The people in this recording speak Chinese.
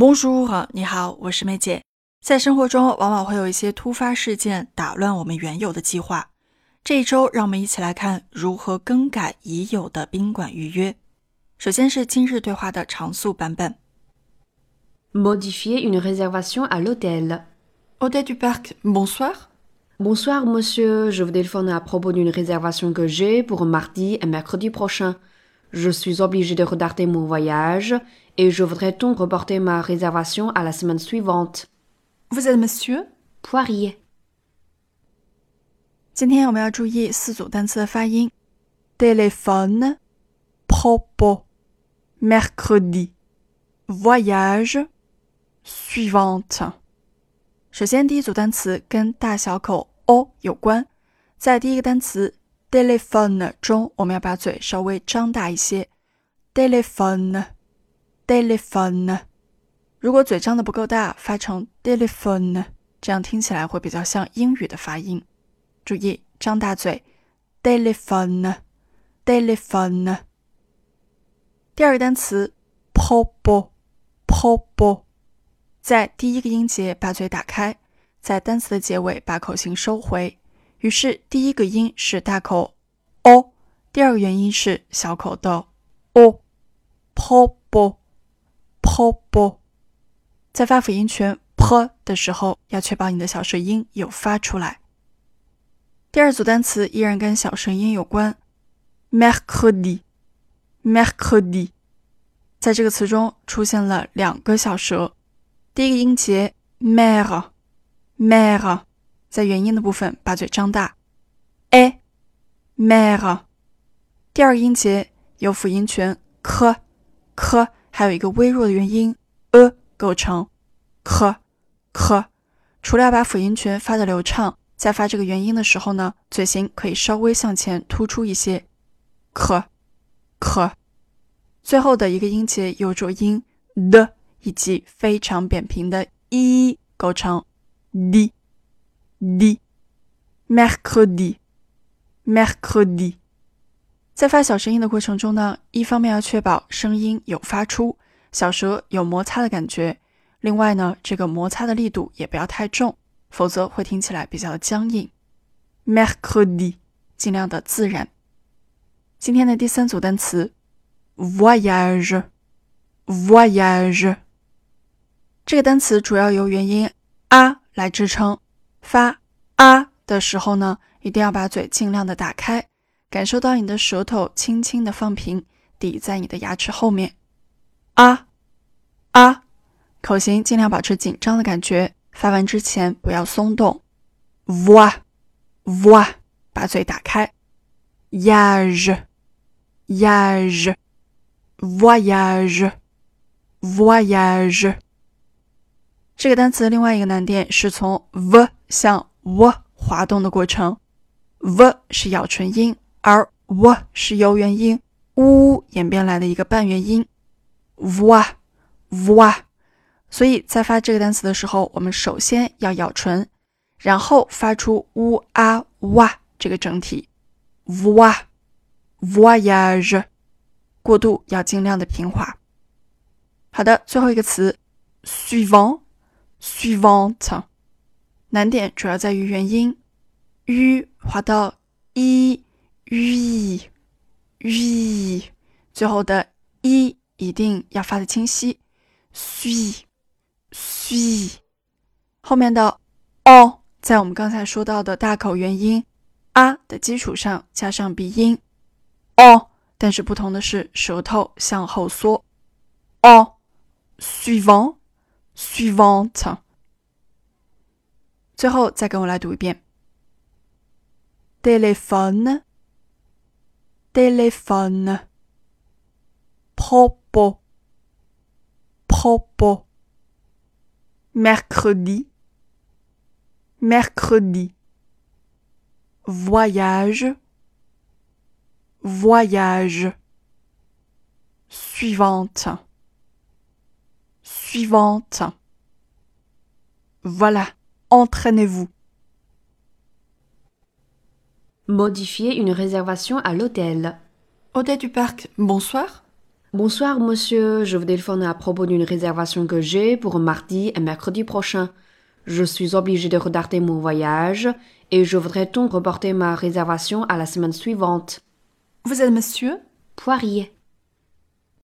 Bonjour，你好，我是梅姐。在生活中，往往会有一些突发事件打乱我们原有的计划。这一周，让我们一起来看如何更改已有的宾馆预约。首先是今日对话的常速版本。 Modifier une réservation à l'hôtel. Hôtel du Parc, bonsoir. Bonsoir monsieur, je vous téléphone à propos d'une réservation que j'ai pour mardi et mercredi prochain. Je suis obligé de retarder mon voyage et je voudrais donc reporter ma réservation à la semaine suivante. Vous êtes monsieur？ Poirier. 今天我们要注意四组单词的发音：téléphone、propos、mercredi、voyage、suivante。首先，第一组单词跟大小口 o 有关。在第一个单词 téléphone 中，我们要把嘴稍微张大一些。 téléphone，téléphone。如果嘴张的不够大，发成 telephone，这样听起来会比较像英语的发音。注意张大嘴，téléphone，téléphone。第二个单词，popo，popo，在第一个音节把嘴打开，在单词的结尾把口型收回。于是第一个音是大口 o，第二个元音是小口的 Popo，。在发辅音全 p 的时候，要确保你的小舌音有发出来。第二组单词依然跟小舌音有关，mercredi，mercredi，在这个词中出现了两个小舌，第一个音节 mer，mer，在元音的部分把嘴张大，e，mer，第二个音节有辅音全 k，k，还有一个微弱的元音 e 构成，k，k，除了要把辅音全发的流畅。在发这个元音的时候呢，嘴型可以稍微向前突出一些，可可。最后的一个音节由浊音的以及非常扁平的 i 构成，d d mercredi mercredi。在发小声音的过程中呢，一方面要确保声音有发出，小舌有摩擦的感觉；另外呢，这个摩擦的力度也不要太重。否则会听起来比较僵硬。mercredi，尽量的自然。今天的第三组单词，voyage，voyage。这个单词主要由元音啊来支撑。发啊的时候呢，一定要把嘴尽量的打开，感受到你的舌头轻轻的放平，抵在你的牙齿后面。啊啊，口型尽量保持紧张的感觉。发完之前不要松动，voa，voa，把嘴打开，yage，yage，voyage，voyage。这个单词另外一个难点是从 v 向 w 滑动的过程，v 是咬唇音，而 w 是由元音 u 演变来的一个半元音，voa，voa。所以在发这个单词的时候，我们首先要咬唇，然后发出 u a w 这个整体，voa voyage，过渡要尽量的平滑。好的，最后一个词 suivant suivant，难点主要在于元音 u 滑到 i u u，最后的 i 一定要发的清晰，sui。suy，后面的 o 在我们刚才说到的大口元音啊的基础上加上鼻音 o，但是不同的是舌头向后缩 o suivant suivante。最后再跟我来读一遍：téléphone téléphone propos propos mercredi, mercredi. Voyage, voyage. Suivante, suivante. Voilà, entraînez-vous. Modifier une réservation à l'hôtel. Hôtel du Parc, bonsoir. Bonsoir, monsieur. Je vous téléphone à propos d'une réservation que j'ai pour mardi et mercredi prochain. Je suis obligé de retarder mon voyage et je voudrais donc reporter ma réservation à la semaine suivante. Vous êtes monsieur? Poirier.